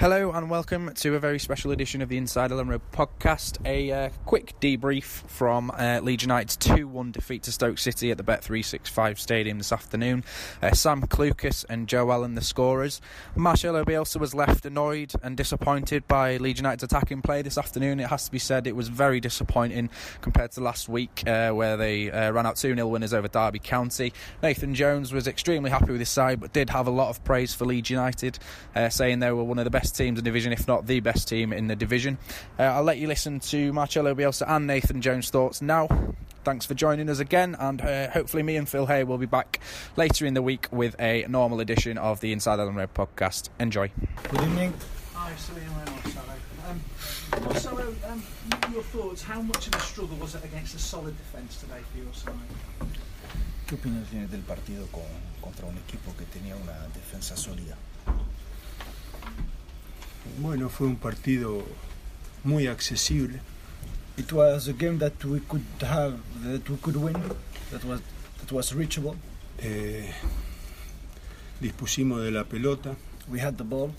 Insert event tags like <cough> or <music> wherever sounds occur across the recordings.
Hello and welcome to a very special edition of the Inside Ellen Road podcast. A uh, quick debrief from uh, Leeds United's 2 1 defeat to Stoke City at the Bet365 Stadium this afternoon. Uh, Sam Clucas and Joe Allen, the scorers. Marcelo Bielsa was left annoyed and disappointed by Leeds United's attacking play this afternoon. It has to be said it was very disappointing compared to last week, uh, where they uh, ran out 2 0 winners over Derby County. Nathan Jones was extremely happy with his side, but did have a lot of praise for Leeds United, uh, saying they were one of the best teams in the division, if not the best team in the division. Uh, I'll let you listen to Marcelo Bielsa and Nathan Jones' thoughts now. Thanks for joining us again, and uh, hopefully, me and Phil Hay will be back later in the week with a normal edition of the Inside Ellen Road podcast. Enjoy. Good evening. Hi, Salim um, Marcelo, um, your thoughts, how much of a struggle was it against a solid defence today for your side? ¿Qué opinas tienes del partido con, contra un equipo que tenía una defensa sólida? Bueno, fue un partido muy accesible. It was a game that we could have, that we could win, that was, that was reachable. Eh, dispusimos de la pelota, We had the ball.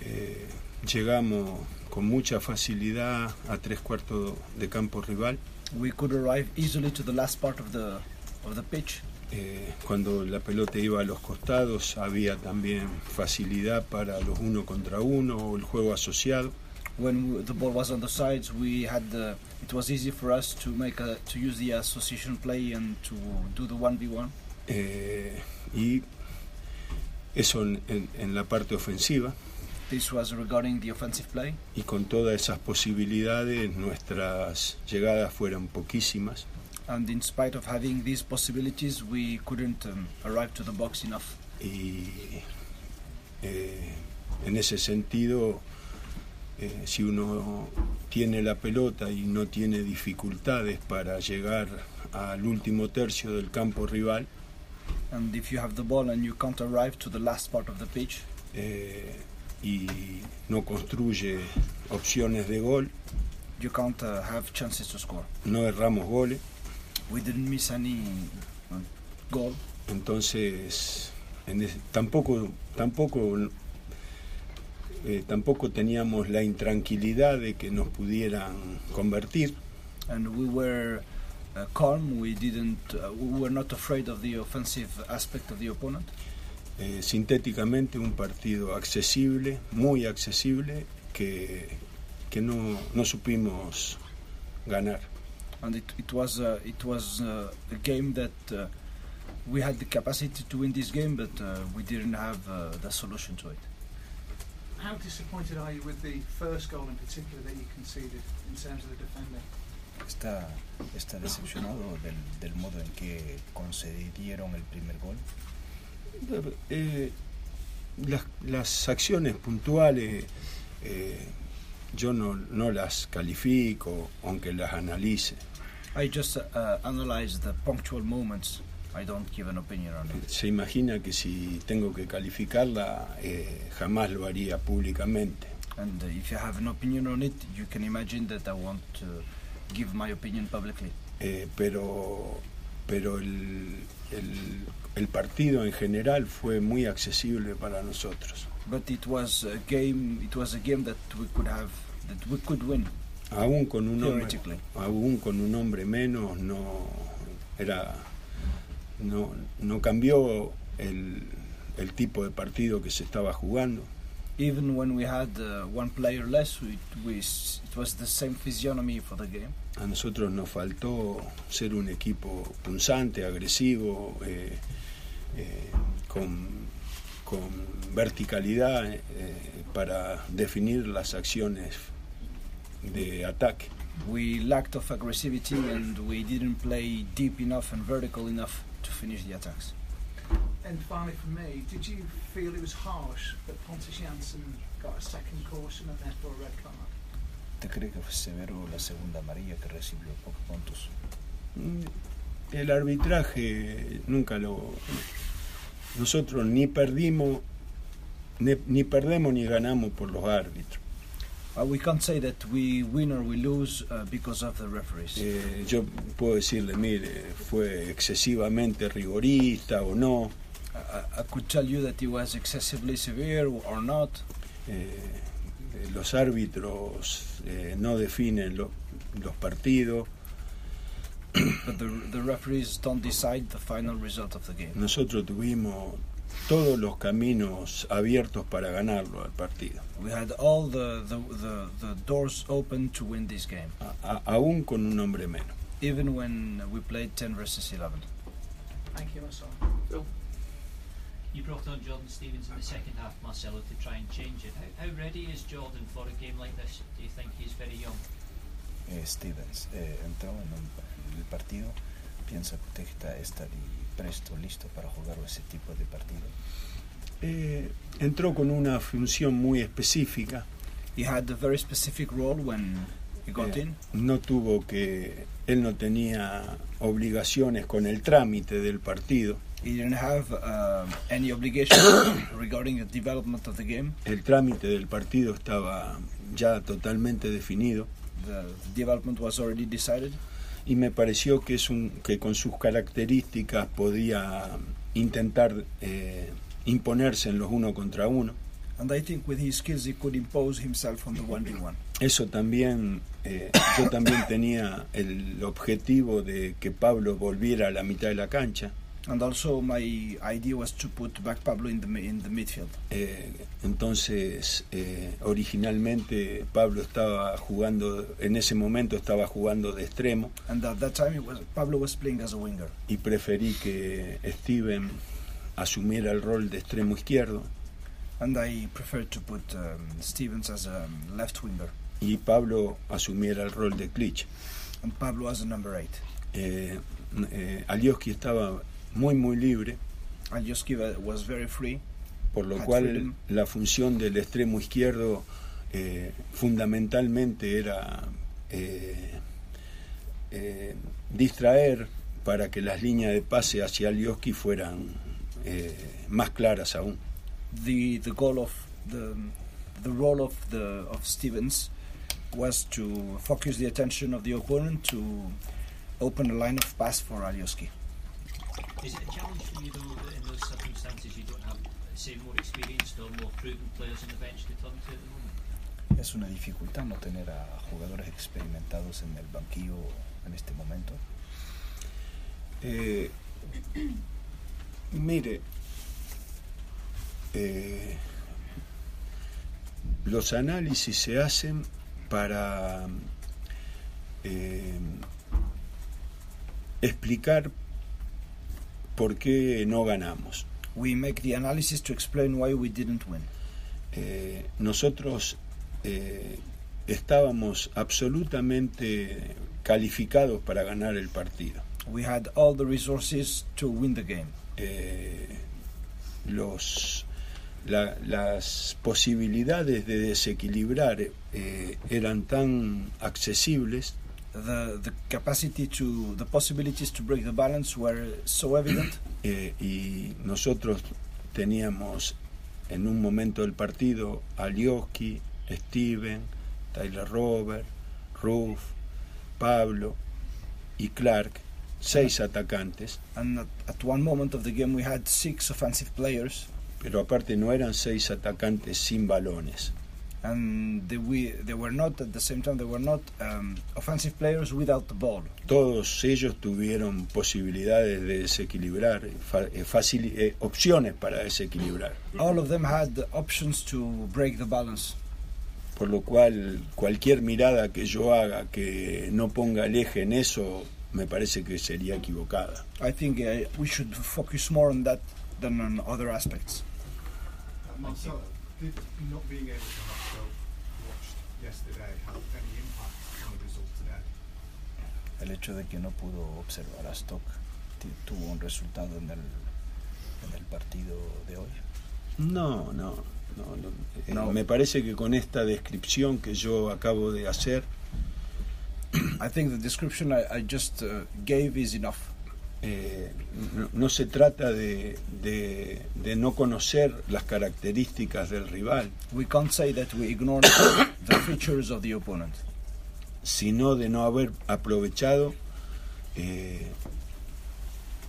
eh, llegamos con mucha facilidad a tres cuartos de campo rival. We could arrive easily to the last part of the of the pitch. Eh, cuando la pelota iba a los costados había también facilidad para los uno contra uno o el juego asociado. When the ball was on the sides, we had the. It was easy for us to make a, to use the association play and to do the one v one. Eh, y eso en- en- en la parte ofensiva. This was regarding the offensive play, y con todas esas posibilidades nuestras llegadas fueron poquísimas. And in spite of having these possibilities, we couldn't um, arrive to the box enough. Y eh, en ese sentido, eh, si uno tiene la pelota y no tiene dificultades para llegar al último tercio del campo rival, And if you have the ball and you can't arrive to the last part of the pitch, eh, y no construye opciones de gol, you can't uh, have chances to score. no erramos goles, We didn't miss any uh, goal, entonces en tampoco tampoco eh, tampoco teníamos la intranquilidad de que nos pudieran convertir and we were uh, calm. We didn't. Uh, we were not afraid of the offensive aspect of the opponent. Eh, sintéticamente un partido accesible muy accesible que, que no, no supimos ganar And it, it was uh, it was uh, a game that uh, we had the capacity to win this game, but uh, we didn't have uh, the solution to it. How disappointed are you with the first goal in particular that you conceded in terms of the defending? Está, está decepcionado del, del modo en que concedieron el primer gol. Eh, las, las acciones puntuales eh, yo no, no las califico aunque las analice I just uh, analyze the punctual moments. I don't give an opinion on it. se imagina que si tengo que calificarla eh, jamás lo haría públicamente And uh, if you have an opinion on it, you can imagine that I want to give my opinion publicly. Eh, pero pero el, el, el partido en general fue muy accesible para nosotros But it was a game. It was a game that we could have, that we could win aún con un hombre aún con un hombre menos no era no, no cambió el, el tipo de partido que se estaba jugando Even when we had uh, one player less, we, we, it was the same physiognomy for the game. a nosotros nos faltó ser un equipo punzante agresivo eh, eh, con, con verticalidad eh, para definir las acciones de ataque We lacked of aggressivity and we didn't play deep enough and vertical enough to finish the attacks. And finally, from me, did you feel it was harsh that Pontus Janssen got a second caution and therefore a red card? ¿Te cree que fue severo la segunda amarilla que recibió pocos puntos? Mm, el arbitraje nunca lo nosotros ni perdimos ni, ni perdemos ni ganamos por los árbitros Uh, we can't say that we win or we lose uh, because of the referees. Eh, yo puedo decirle mire fue excesivamente rigorista o no I, I could tell you that he was excessively severe or not. eh, los árbitros eh, no definen lo- los partidos. But the, the referees don't decide the final result of the game. Nosotros tuvimos todos los caminos abiertos para ganarlo al partido, We had all the, the, the, the doors open to win this game, a- a- aún con un hombre menos. even when we played 10 versus 11. Thank you, Marcelo. Phil? You brought on Jordan Stevens in the second half, Marcelo, to try and change it. How, how ready is Jordan for a game like this? Do you think he's very young? Eh, Stevens eh, entró en, un- en el partido. ¿Piensa que usted está, li- presto, listo para jugar ese tipo de partido? Eh, entró con una función muy específica. He had a very specific role when he got Eh, in. no tuvo que, él no tenía obligaciones con el trámite del partido. He didn't have uh, any obligation <coughs> regarding the development of the game. El trámite del partido estaba ya totalmente definido The, the development was already decided. Y me pareció que es un que con sus características podía intentar eh, imponerse en los uno contra uno. And I think with his skills he could impose himself on the 1v1. Eso también, eh, yo también tenía el objetivo de que Pablo volviera a la mitad de la cancha. And also my idea was to put back Pablo in the, in the midfield. Eh, entonces, eh, originalmente Pablo estaba jugando, en ese momento estaba jugando de extremo And at that time was, Pablo was playing as a winger. y preferí que Steven asumiera el rol de extremo izquierdo And I preferred to put um, Stevens as a um, left winger y Pablo asumiera el rol de Klitsch. and Pablo as a number 8. Eh, eh, Alioski estaba muy muy libre, Joski was very free. por lo cual freedom. la función del extremo izquierdo eh, fundamentalmente era eh, eh, distraer para que las líneas de pase hacia Alioski fueran eh, más claras aún. The, the goal of the, the role of, the, of Stevens was to focus the attention of the opponent to open a line of pass for Alioski. Is it a challenge for you, though, that in those circumstances you don't have, say, more experienced or more proven players on the bench to turn to at the moment? Es una dificultad no tener a jugadores experimentados en el banquillo en este momento. Eh, mire, eh, los análisis se hacen para eh, explicar por qué no ganamos. We make the analysis to explain why we didn't win. Eh, nosotros eh, estábamos absolutamente calificados para ganar el partido. We had all the resources to win the game. eh, los, la- las posibilidades de desequilibrar eh, eran tan accesibles The, the capacity to, the possibilities to break the balance were so evident. <clears throat> eh, y nosotros teníamos en un momento del partido a Lioski, Steven, Tyler Robert, Ruff, Pablo y Clark, seis atacantes, And at, at one moment of the game, we had six offensive players, pero aparte no eran seis atacantes sin balones. And they, we, they were not, at the same time, they were not um, offensive players without the ball. todos ellos tuvieron posibilidades de desequilibrar, eh, eh, opciones para desequilibrar. All of them had the options to break the balance. Por lo cual, cualquier mirada que yo haga que no ponga el eje en eso, me parece que sería equivocada. I think uh, we should focus more on that than on other aspects. Marcelo, did not being able to El hecho de que no pudo observar a Stock tuvo un resultado en el, en el partido de hoy. No, no, no, no. Eh, No. Me parece que con esta descripción que yo acabo de hacer, I think the description I, I just uh, gave is enough. Eh, no, no se trata de, de- de no conocer las características del rival, We can't say that we ignore <coughs> the features of the opponent. sino de no haber aprovechado eh,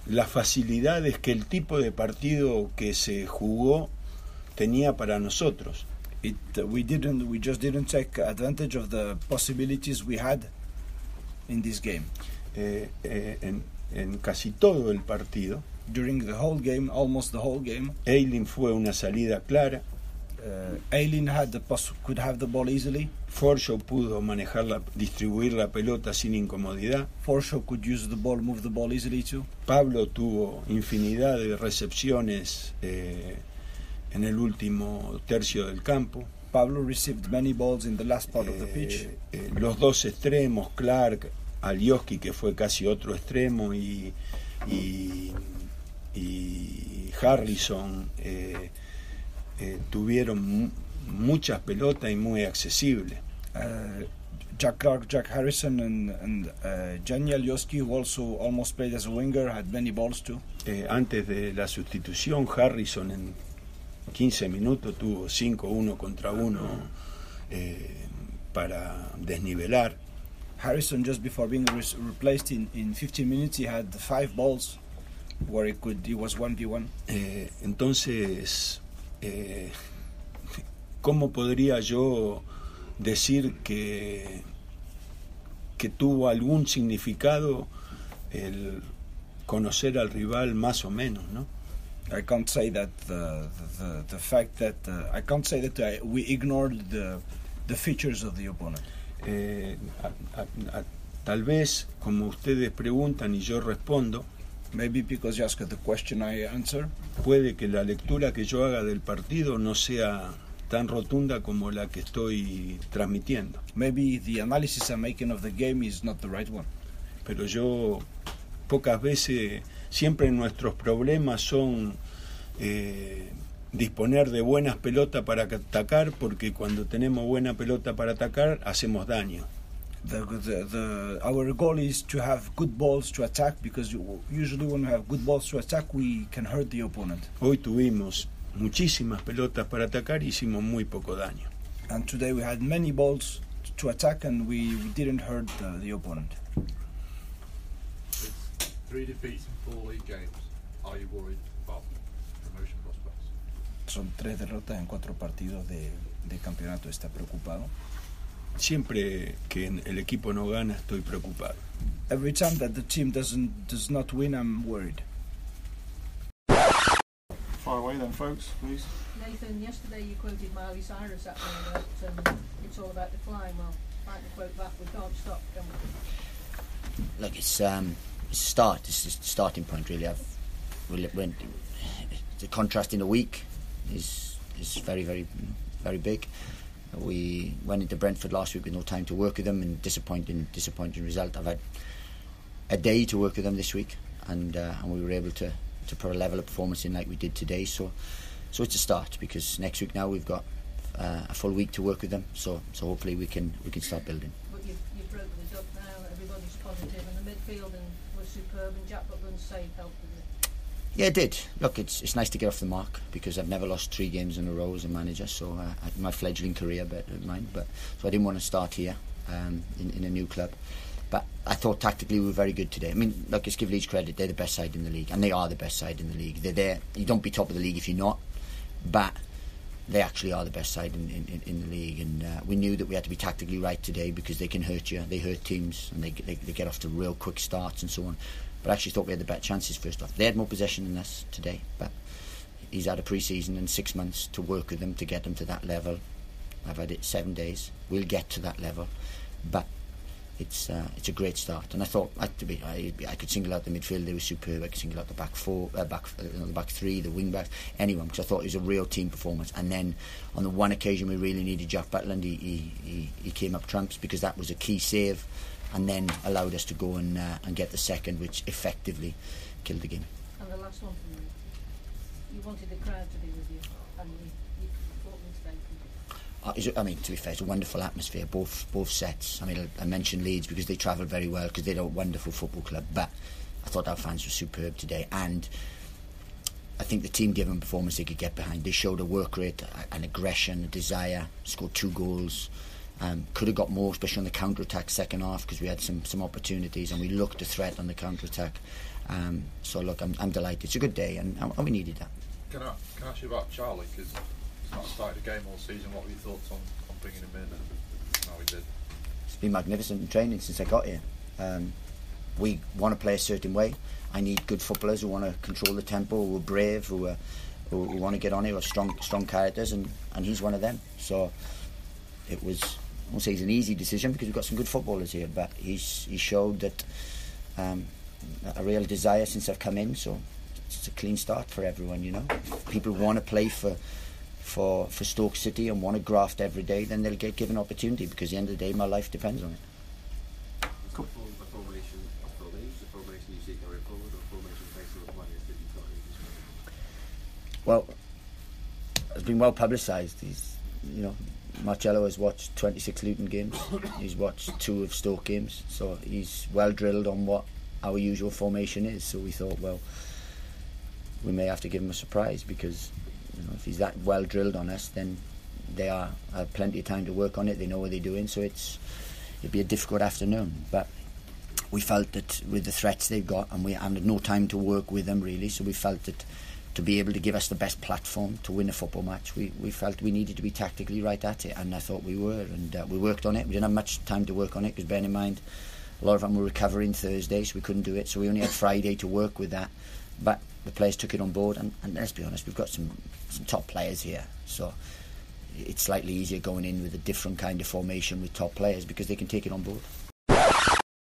las facilidades que el tipo de partido que se jugó tenía para nosotros. It we didn't we just didn't take advantage of the possibilities we had in this game. Eh, eh, en, en casi todo el partido, During the whole game, almost the whole game, Eileen fue una salida clara, uh, Aileen had the could have the ball easily. Forshaw pudo manejarla, distribuir la pelota sin incomodidad, Forshaw could use the ball, move the ball easily too. Pablo tuvo infinidad de recepciones eh, en el último tercio del campo. Pablo received many balls in the last part of the pitch. Eh, eh, los dos extremos, Clark, Alioski, que fue casi otro extremo, y, y, y Harrison, eh, eh, tuvieron mu- muchas pelotas y muy accesibles. Uh, Jack Clark, Jack Harrison, and, and uh, Jenny Alioski, who also almost played as a winger, had many balls too. Eh, antes de la sustitución, Harrison en 15 minutos tuvo 5-1 contra 1 eh, para desnivelar. Harrison, just before being re- replaced in, in 15 minutes, he had five balls where he could he was 1v1. Eh, entonces, eh, ¿cómo podría yo decir que, que tuvo algún significado el conocer al rival más o menos, ¿no? I can't say that the the, the fact that uh, I can't say that uh, we ignored the the features of the opponent. Eh, a- a- a- tal vez, como ustedes preguntan y yo respondo, Maybe because you asked the question, I answer. puede que la lectura que yo haga del partido no sea tan rotunda como la que estoy transmitiendo. Maybe the analysis I'm making of the game is not the right one. pero yo pocas veces, siempre nuestros problemas son eh, disponer de buenas pelotas para atacar, porque cuando tenemos buena pelota para atacar, hacemos daño. The, the, the, our goal is to have good balls to attack because usually when we have good balls to attack, we can hurt the opponent. Hoy tuvimos muchísimas pelotas para atacar y hicimos muy poco daño. And today we had many balls to attack and we, we didn't hurt the, the opponent. It's three defeats in four league games. Are you worried? Son tres derrotas en cuatro partidos de, de campeonato. ¿Está preocupado? Siempre que el equipo no gana, estoy preocupado. Every time that the team doesn't does not win, I'm worried. Far away then, folks, please. Nathan, yesterday you quoted Miley Cyrus at me about um, it's all about the climb. Well, I can quote that. We can't stop, can we? Look, it's um, it's a start. It's just the starting point, really. I've we went the contrast in a week is is very very very big. We went into Brentford last week with no time to work with them, and disappointing disappointing result. I've had a day to work with them this week, and uh, and we were able to to put a level of performance in like we did today. So so it's a start because next week now we've got uh, a full week to work with them. So so hopefully we can we can start building. But you've, you've broken the duck now. Everybody's positive, and the midfield and was superb. And Jack Butland's save helped it. Yeah, it did. Look, it's it's nice to get off the mark because I've never lost three games in a row as a manager. So uh, my fledgling career, but mine. But so I didn't want to start here um, in, in a new club. But I thought tactically we were very good today. I mean, look, let's give Leeds credit; they're the best side in the league, and they are the best side in the league. They're there. You don't be top of the league if you're not, but they actually are the best side in, in, in the league. And uh, we knew that we had to be tactically right today because they can hurt you. They hurt teams, and they, they they get off to real quick starts and so on. But I actually thought we had the better chances first off. They had more possession than us today, but he's had a pre-season and six months to work with them to get them to that level. I've had it seven days. We'll get to that level, but it's uh, it's a great start. And I thought I, to be, I, I could single out the midfield; they were superb. I could single out the back four, uh, back uh, the back three, the wing backs, anyone because I thought it was a real team performance. And then on the one occasion we really needed Jack Butland, he, he, he came up trumps because that was a key save, and then allowed us to go and uh, and get the second, which effectively killed the game. And the last one from you. You wanted the crowd to be with you, and you, you. Uh, I mean, to be fair, it's a wonderful atmosphere, both both sets. I mean, I, I mentioned Leeds because they travelled very well because they're a wonderful football club. But I thought our fans were superb today, and I think the team gave them a performance they could get behind. They showed a work rate, an aggression, a desire. Scored two goals. Um, could have got more, especially on the counter attack second half because we had some some opportunities and we looked a threat on the counter attack. Um, so look, I'm, I'm delighted. It's a good day, and, and we needed that. Can I, can I ask you about Charlie? Because he's not started a game all season. What were your thoughts on, on bringing him in and how he did? It's been magnificent in training since I got here. Um, we want to play a certain way. I need good footballers who want to control the tempo, who are brave, who are who, who want to get on it, who are strong strong characters, and, and he's one of them. So it was won't say it's an easy decision because we've got some good footballers here, but he's he showed that um, a real desire since I've come in. So it's a clean start for everyone, you know. If people want to play for for for Stoke City and want to graft every day, then they'll get given opportunity because at the end of the day, my life depends on it. Cool. A formation of formation, a formation you see going forward, or formation based on the players that you've got in this Well, it's been well publicised. He's, you know, Marcello has watched 26 Luton games. he's watched two of Stoke games, so he's well drilled on what our usual formation is. So we thought, well, we may have to give him a surprise because you know, if he's that well drilled on us, then they are have plenty of time to work on it. They know what they're doing, so it's it'd be a difficult afternoon. But we felt that with the threats they've got, and we had no time to work with them really, so we felt that to be able to give us the best platform to win a football match, we, we felt we needed to be tactically right at it, and I thought we were, and uh, we worked on it. We didn't have much time to work on it because, bear in mind, a lot of them were recovering Thursday, so we couldn't do it. So we only had Friday to work with that. But the players took it on board, and, and let's be honest, we've got some, some top players here, so it's slightly easier going in with a different kind of formation with top players because they can take it on board.